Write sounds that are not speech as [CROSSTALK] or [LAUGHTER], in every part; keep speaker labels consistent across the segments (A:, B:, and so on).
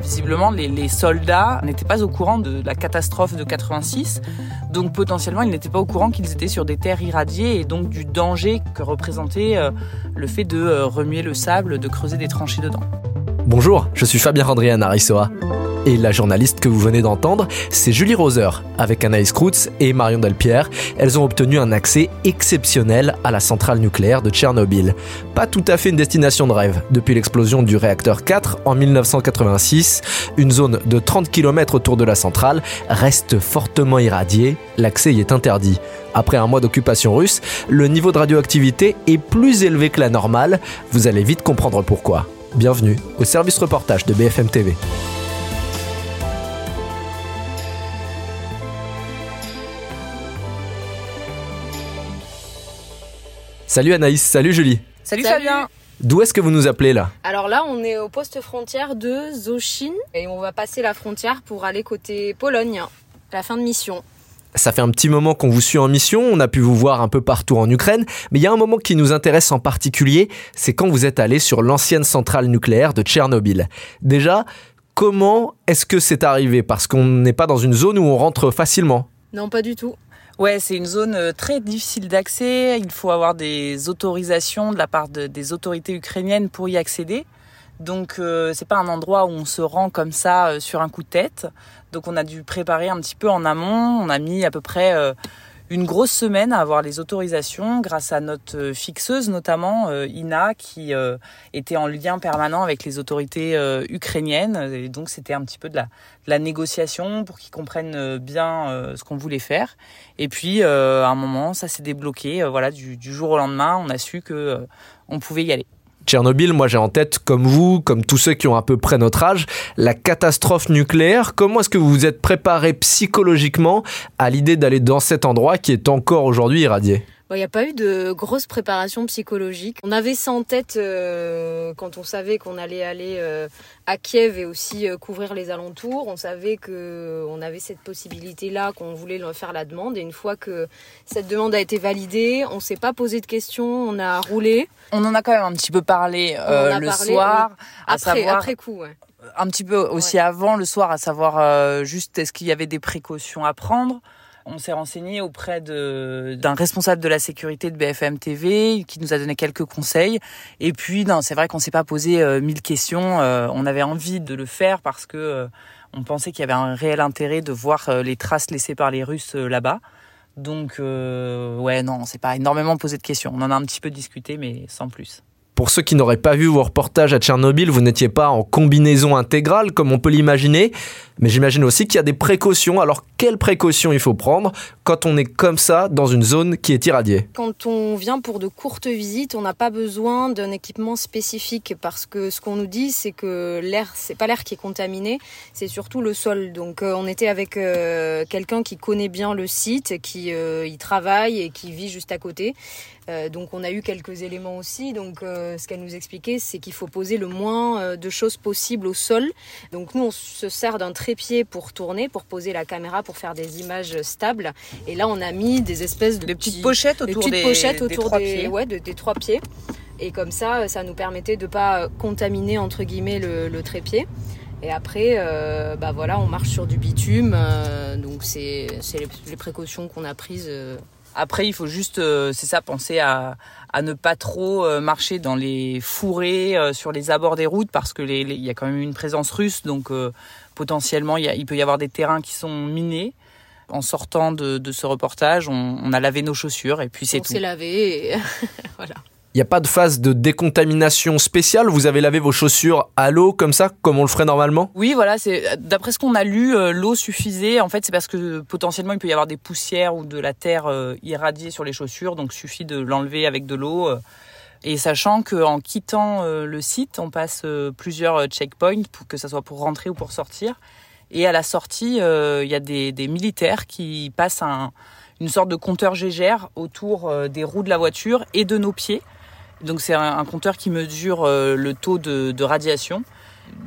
A: Visiblement, les, soldats n'étaient pas au courant de la catastrophe de 86, donc potentiellement, ils n'étaient pas au courant qu'ils étaient sur des terres irradiées et donc du danger que représentait euh, le fait de euh, remuer le sable, de creuser des tranchées dedans.
B: Bonjour, je suis Fabien Randrian Arisoa. Et la journaliste que vous venez d'entendre, c'est Julie Roser. Avec Anaïs Krutz et Marion Delpierre, elles ont obtenu un accès exceptionnel à la centrale nucléaire de Tchernobyl. Pas tout à fait une destination de rêve. Depuis l'explosion du réacteur 4 en 1986, une zone de 30 km autour de la centrale reste fortement irradiée. L'accès y est interdit. Après un mois d'occupation russe, le niveau de radioactivité est plus élevé que la normale. Vous allez vite comprendre pourquoi. Bienvenue au service reportage de BFM TV. Salut Anaïs, salut Julie.
A: Salut, Fabien.
B: D'où est-ce que vous nous appelez là?
C: Alors là, on est au poste frontière de Zochin et on va passer la frontière pour aller côté Pologne, la fin de mission.
B: Ça fait un petit moment qu'on vous suit en mission, on a pu vous voir un peu partout en Ukraine, mais il y a un moment qui nous intéresse en particulier, c'est quand vous êtes allé sur l'ancienne centrale nucléaire de Tchernobyl. Déjà, comment est-ce que c'est arrivé? Parce qu'on n'est pas dans une zone où on rentre facilement.
C: Non, pas du tout.
A: Ouais, c'est une zone euh, très difficile d'accès. Il faut avoir des autorisations de la part des autorités ukrainiennes pour y accéder. Donc euh, c'est pas un endroit où on se rend comme ça euh, sur un coup de tête. Donc on a dû préparer un petit peu en amont. On a mis à peu près une grosse semaine à avoir les autorisations grâce à notre euh, fixeuse notamment euh, Ina qui euh, était en lien permanent avec les autorités ukrainiennes et donc c'était un petit peu de la, négociation pour qu'ils comprennent bien ce qu'on voulait faire et puis à un moment ça s'est débloqué voilà du, du, jour au lendemain on a su que on pouvait y aller.
B: Tchernobyl, moi j'ai en tête, comme vous, comme tous ceux qui ont à peu près notre âge, la catastrophe nucléaire. Comment est-ce que vous vous êtes préparé psychologiquement à l'idée d'aller dans cet endroit qui est encore aujourd'hui irradié?
C: Il n'y a pas eu de grosse préparation psychologique. On avait ça en tête euh, quand on savait qu'on allait aller euh, à Kiev et aussi euh, couvrir les alentours. On savait que on avait cette possibilité-là, qu'on voulait faire la demande. Et une fois que cette demande a été validée, on s'est pas posé de questions, on a roulé.
A: On en a quand même un petit peu parlé le soir,
C: après, après coup. Ouais.
A: Un petit peu aussi avant le soir, à savoir juste est-ce qu'il y avait des précautions à prendre. On s'est renseigné auprès d'un responsable de la sécurité de BFM TV qui nous a donné quelques conseils. Et puis, c'est vrai qu'on s'est pas posé euh, mille questions. Euh, on avait envie de le faire parce que euh, on pensait qu'il y avait un réel intérêt de voir les traces laissées par les Russes là-bas. Donc, ouais, non, on s'est pas énormément posé de questions. On en a un petit peu discuté, mais sans plus.
B: Pour ceux qui n'auraient pas vu vos reportages à Tchernobyl, vous n'étiez pas en combinaison intégrale comme on peut l'imaginer, mais j'imagine aussi qu'il y a des précautions. Alors quelles précautions il faut prendre quand on est comme ça dans une zone qui est irradiée
C: Quand on vient pour de courtes visites, on n'a pas besoin d'un équipement spécifique parce que ce qu'on nous dit c'est que l'air c'est pas l'air qui est contaminé, c'est surtout le sol. Donc euh, on était avec euh, quelqu'un qui connaît bien le site, qui euh, y travaille et qui vit juste à côté. Donc on a eu quelques éléments aussi. Donc ce qu'elle nous expliquait, c'est qu'il faut poser le moins de choses possible au sol. Donc nous on se sert d'un trépied pour tourner, pour poser la caméra, pour faire des images stables. Et là, on a mis des espèces de
A: petites pochettes autour, des,
C: pochettes autour
A: trois pieds.
C: Ouais, des trois pieds. Et comme ça, ça nous permettait de pas contaminer entre guillemets le, trépied. Et après, euh, bah voilà, on marche sur du bitume. Euh, donc c'est les, précautions qu'on a prises. Euh.
A: Après, il faut juste, c'est ça, penser à, à, ne pas trop marcher dans les fourrés sur les abords des routes parce que il y a quand même une présence russe, donc potentiellement il, il, peut y avoir des terrains qui sont minés en sortant de, ce reportage, on, a lavé nos chaussures et puis c'est tout.
C: On s'est lavé et [LAUGHS] voilà.
B: Il n'y a pas de phase de décontamination spéciale? Vous avez lavé vos chaussures à l'eau comme ça, comme on le ferait normalement?
A: Oui, voilà. C'est d'après ce qu'on a lu, euh, l'eau suffisait. En fait, c'est parce que potentiellement il peut y avoir des poussières ou de la terre euh, irradiée sur les chaussures, donc suffit de l'enlever avec de l'eau. Euh. et sachant qu'en quittant le site, on passe plusieurs checkpoints, pour que ça soit pour rentrer ou pour sortir. Et à la sortie, il y a des, militaires qui passent une sorte de compteur Gégère autour des roues de la voiture et de nos pieds. Donc c'est un, compteur qui mesure euh, le taux de, radiation.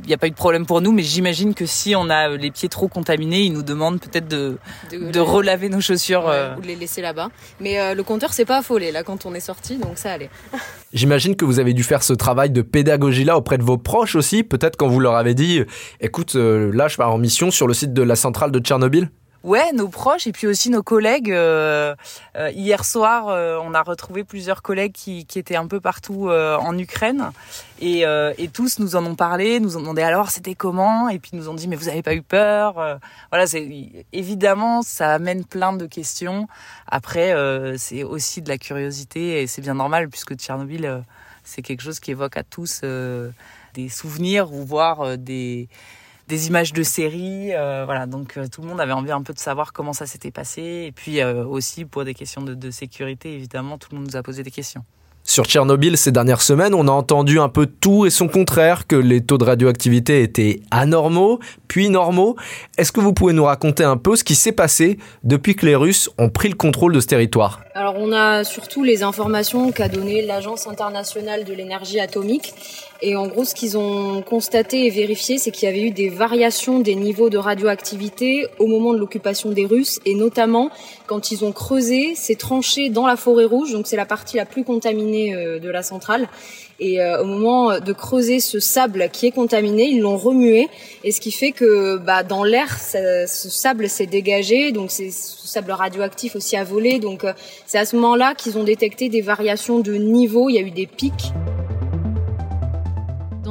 A: il n'y a pas eu de problème pour nous, mais j'imagine que si on a les pieds trop contaminés, ils nous demandent peut-être de, de, relaver nos chaussures.
C: Euh. Ou de les laisser là-bas. Mais euh, le compteur s'est pas affolé là quand on est sorti, donc ça allait. [LAUGHS]
B: J'imagine que vous avez dû faire ce travail de pédagogie là auprès de vos proches aussi, peut-être quand vous leur avez dit, écoute, euh, là je pars en mission sur le site de la centrale de Tchernobyl
A: Ouais, nos proches et puis aussi nos collègues. Euh, euh, hier soir, euh, on a retrouvé plusieurs collègues qui, qui étaient un peu partout en Ukraine et, et, tous nous en ont parlé, nous ont demandé alors c'était comment? Et puis nous ont dit mais vous avez pas eu peur? voilà, c'est évidemment ça amène plein de questions. Après, c'est aussi de la curiosité et c'est bien normal puisque Tchernobyl c'est quelque chose qui évoque à tous des souvenirs ou voir des des images de séries. Euh, voilà, donc euh, tout le monde avait envie un peu de savoir comment ça s'était passé. Et puis euh, aussi pour des questions de, de sécurité, évidemment, tout le monde nous a posé des questions.
B: Sur Tchernobyl, ces dernières semaines, on a entendu un peu tout et son contraire, que les taux de radioactivité étaient anormaux, puis normaux. Est-ce que vous pouvez nous raconter un peu ce qui s'est passé depuis que les Russes ont pris le contrôle de ce territoire?
C: Alors on a surtout les informations qu'a donné l'Agence internationale de l'énergie atomique et en gros, ce qu'ils ont constaté et vérifié, c'est qu'il y avait eu des variations des niveaux de radioactivité au moment de l'occupation des Russes, et notamment quand ils ont creusé ces tranchées dans la forêt rouge, donc c'est la partie la plus contaminée euh, de la centrale. Et euh, au moment de creuser ce sable qui est contaminé, ils l'ont remué, et ce qui fait que bah, dans l'air, ce sable s'est dégagé, donc c'est ce sable radioactif aussi a volé. Donc euh, c'est à ce moment-là qu'ils ont détecté des variations de niveau. Il y a eu des pics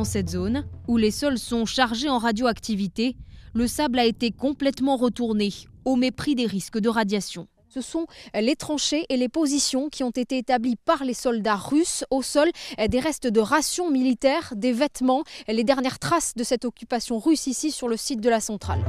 D: cette zone, où les sols sont chargés en radioactivité, le sable a été complètement retourné, au mépris des risques de radiation. Ce sont les tranchées et les positions qui ont été établies par les soldats russes au sol, des restes de rations militaires, des vêtements, les dernières traces de cette occupation russe ici sur le site de la centrale.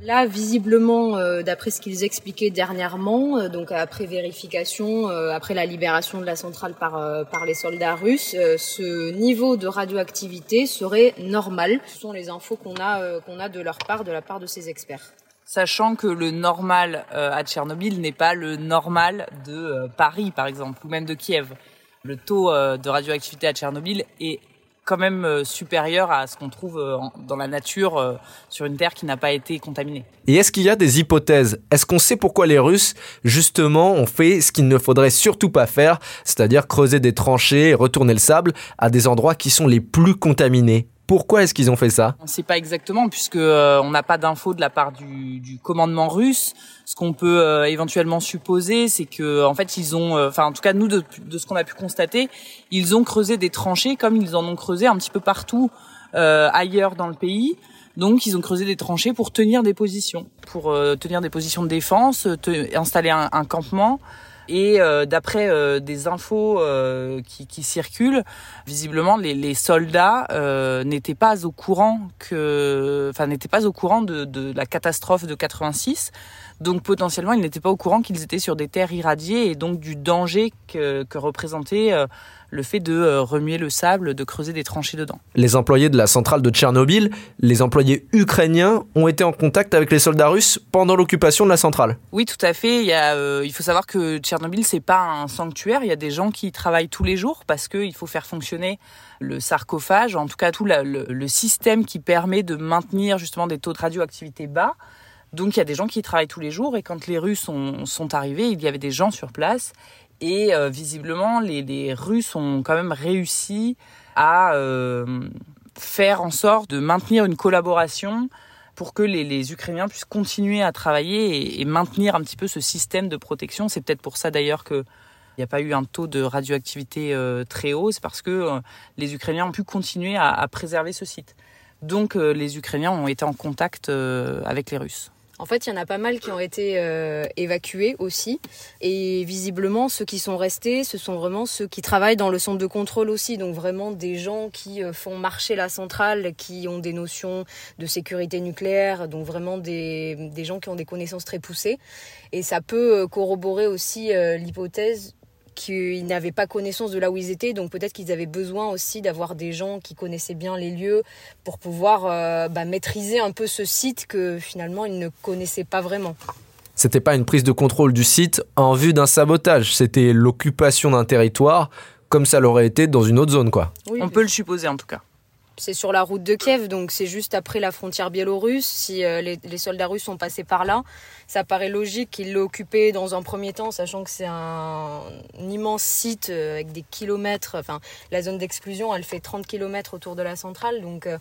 C: Là, visiblement, euh, d'après ce qu'ils expliquaient dernièrement, euh, donc après vérification, euh, après la libération de la centrale par, par les soldats russes, ce niveau de radioactivité serait normal. Ce sont les infos qu'on a, qu'on a de leur part, de la part de ces experts
A: sachant que le normal à Tchernobyl n'est pas le normal de Paris, par exemple, ou même de Kiev. Le taux de radioactivité à Tchernobyl est quand même euh, supérieur à ce qu'on trouve euh, dans la nature euh, sur une terre qui n'a pas été contaminée.
B: Et est-ce qu'il y a des hypothèses? Est-ce qu'on sait pourquoi les Russes, justement, ont fait ce qu'il ne faudrait surtout pas faire, c'est-à-dire creuser des tranchées et retourner le sable à des endroits qui sont les plus contaminés? Pourquoi est-ce qu'ils ont fait ça?
A: On ne sait pas exactement puisque euh, on n'a pas d'infos de la part du, du, commandement russe. Ce qu'on peut euh, éventuellement supposer, c'est que en fait ils ont, euh, enfin en tout cas nous de, de ce qu'on a pu constater, ils ont creusé des tranchées comme ils en ont creusé un petit peu partout ailleurs dans le pays. Donc ils ont creusé des tranchées pour tenir des positions, pour tenir des positions de défense, installer un, un campement. Et euh, d'après euh, des infos euh, qui, qui, circulent, visiblement les, les soldats n'étaient pas au courant que, enfin n'étaient pas au courant de, de, la catastrophe de 86. Donc potentiellement, ils n'étaient pas au courant qu'ils étaient sur des terres irradiées et donc du danger que, que représentait le fait de euh, remuer le sable, de creuser des tranchées dedans.
B: Les employés de la centrale de Tchernobyl, les employés ukrainiens, ont été en contact avec les soldats russes pendant l'occupation de la centrale.
A: Oui, tout à fait. Il, euh, il faut savoir que Tchernobyl, c'est pas un sanctuaire. Il y a des gens qui y travaillent tous les jours parce qu'il faut faire fonctionner le sarcophage, en tout cas tout le, système qui permet de maintenir justement des taux de radioactivité bas. Donc il y a des gens qui travaillent tous les jours et quand les Russes sont arrivés, il y avait des gens sur place et euh, visiblement, les, Russes ont quand même réussi à euh, faire en sorte de maintenir une collaboration pour que les, Ukrainiens puissent continuer à travailler et, maintenir un petit peu ce système de protection. C'est peut-être pour ça d'ailleurs que il n'y a pas eu un taux de radioactivité euh, très haut. C'est parce que les Ukrainiens ont pu continuer à préserver ce site. Donc les Ukrainiens ont été en contact avec les Russes.
C: En fait, il y en a pas mal qui ont été euh, évacués aussi. Et visiblement, ceux qui sont restés, ce sont vraiment ceux qui travaillent dans le centre de contrôle aussi. Donc vraiment des gens qui euh, font marcher la centrale, qui ont des notions de sécurité nucléaire, donc vraiment des, gens qui ont des connaissances très poussées. Et ça peut euh, corroborer aussi l'hypothèse qu'ils n'avaient pas connaissance de là où ils étaient, donc peut-être qu'ils avaient besoin aussi d'avoir des gens qui connaissaient bien les lieux pour pouvoir euh, bah, maîtriser un peu ce site que finalement ils ne connaissaient pas vraiment.
B: C'était pas une prise de contrôle du site en vue d'un sabotage, c'était l'occupation d'un territoire comme ça l'aurait été dans une autre zone, quoi.
A: On peut le supposer en tout cas.
C: C'est sur la route de Kiev, donc c'est juste après la frontière biélorusse. Si euh, les, soldats russes sont passés par là, ça paraît logique qu'ils l'aient occupé dans un premier temps, sachant que c'est un, immense site euh, avec des kilomètres. Enfin, la zone d'exclusion, elle fait 30 kilomètres autour de la centrale, donc euh,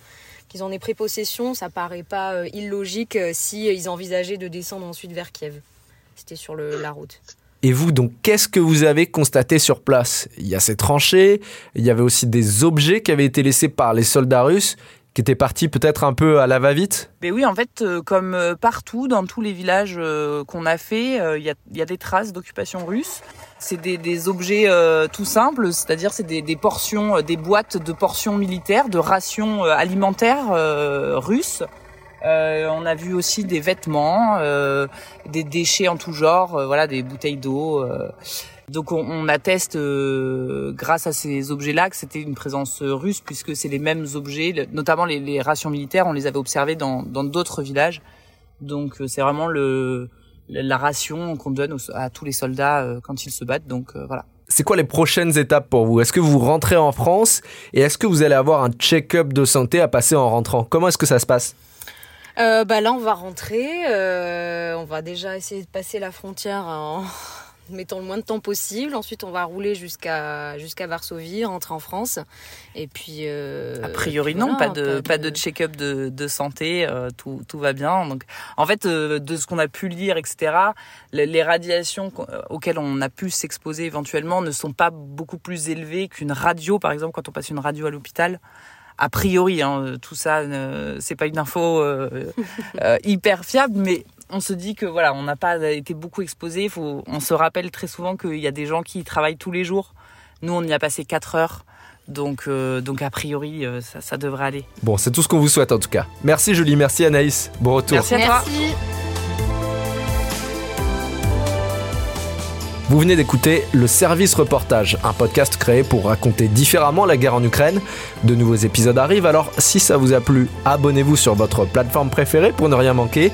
C: qu'ils en aient pris possession, ça paraît pas illogique si ils envisageaient de descendre ensuite vers Kiev. C'était sur la route.
B: Et vous, donc, qu'est-ce que vous avez constaté sur place? Il y a ces tranchées, il y avait aussi des objets qui avaient été laissés par les soldats russes qui étaient partis peut-être un peu à la va-vite?
A: Mais oui, en fait, euh, comme euh, partout, dans tous les villages euh, qu'on a fait, il y, a, des traces d'occupation russe. C'est des, objets tout simples, c'est-à-dire c'est des, des, portions, des boîtes de portions militaires, de rations alimentaires russes euh, on a vu aussi des vêtements, euh, des déchets en tout genre, euh, voilà, des bouteilles d'eau. Donc on, atteste, grâce à ces objets-là, que c'était une présence russe, puisque c'est les mêmes objets, notamment les, rations militaires, on les avait observés dans d'autres villages. Donc c'est vraiment le, la ration qu'on donne à tous les soldats quand ils se battent. Donc voilà.
B: C'est quoi les prochaines étapes pour vous? Est-ce que vous rentrez en France et est-ce que vous allez avoir un check-up de santé à passer en rentrant? Comment est-ce que ça se passe?
C: Euh, bah là, on va rentrer. Euh, on va déjà essayer de passer la frontière en [LAUGHS] mettant le moins de temps possible. Ensuite, on va rouler jusqu'à jusqu'à Varsovie, rentrer en France. Et puis. Euh,
A: a priori, non, pas de pas de, check-up de, de santé. Euh, tout, tout va bien. Donc, en fait, euh, de ce qu'on a pu lire, etc. Les, radiations auxquelles on a pu s'exposer éventuellement ne sont pas beaucoup plus élevées qu'une radio, par exemple, quand on passe une radio à l'hôpital a priori, hein, tout ça, c'est pas une info euh, euh, [LAUGHS] hyper fiable, mais on se dit que voilà, on n'a pas été beaucoup exposé. Faut, on se rappelle très souvent qu'il y a des gens qui travaillent tous les jours. Nous, on y a passé 4 heures. Donc, euh, donc a priori, ça, ça, devrait aller.
B: Bon, c'est tout ce qu'on vous souhaite en tout cas. Merci Julie, merci Anaïs. Bon retour.
A: Merci à toi.
B: Vous venez d'écouter le Service Reportage, un podcast créé pour raconter différemment la guerre en Ukraine. De nouveaux épisodes arrivent, alors si ça vous a plu, abonnez-vous sur votre plateforme préférée pour ne rien manquer.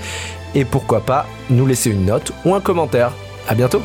B: Et pourquoi pas nous laisser une note ou un commentaire. À bientôt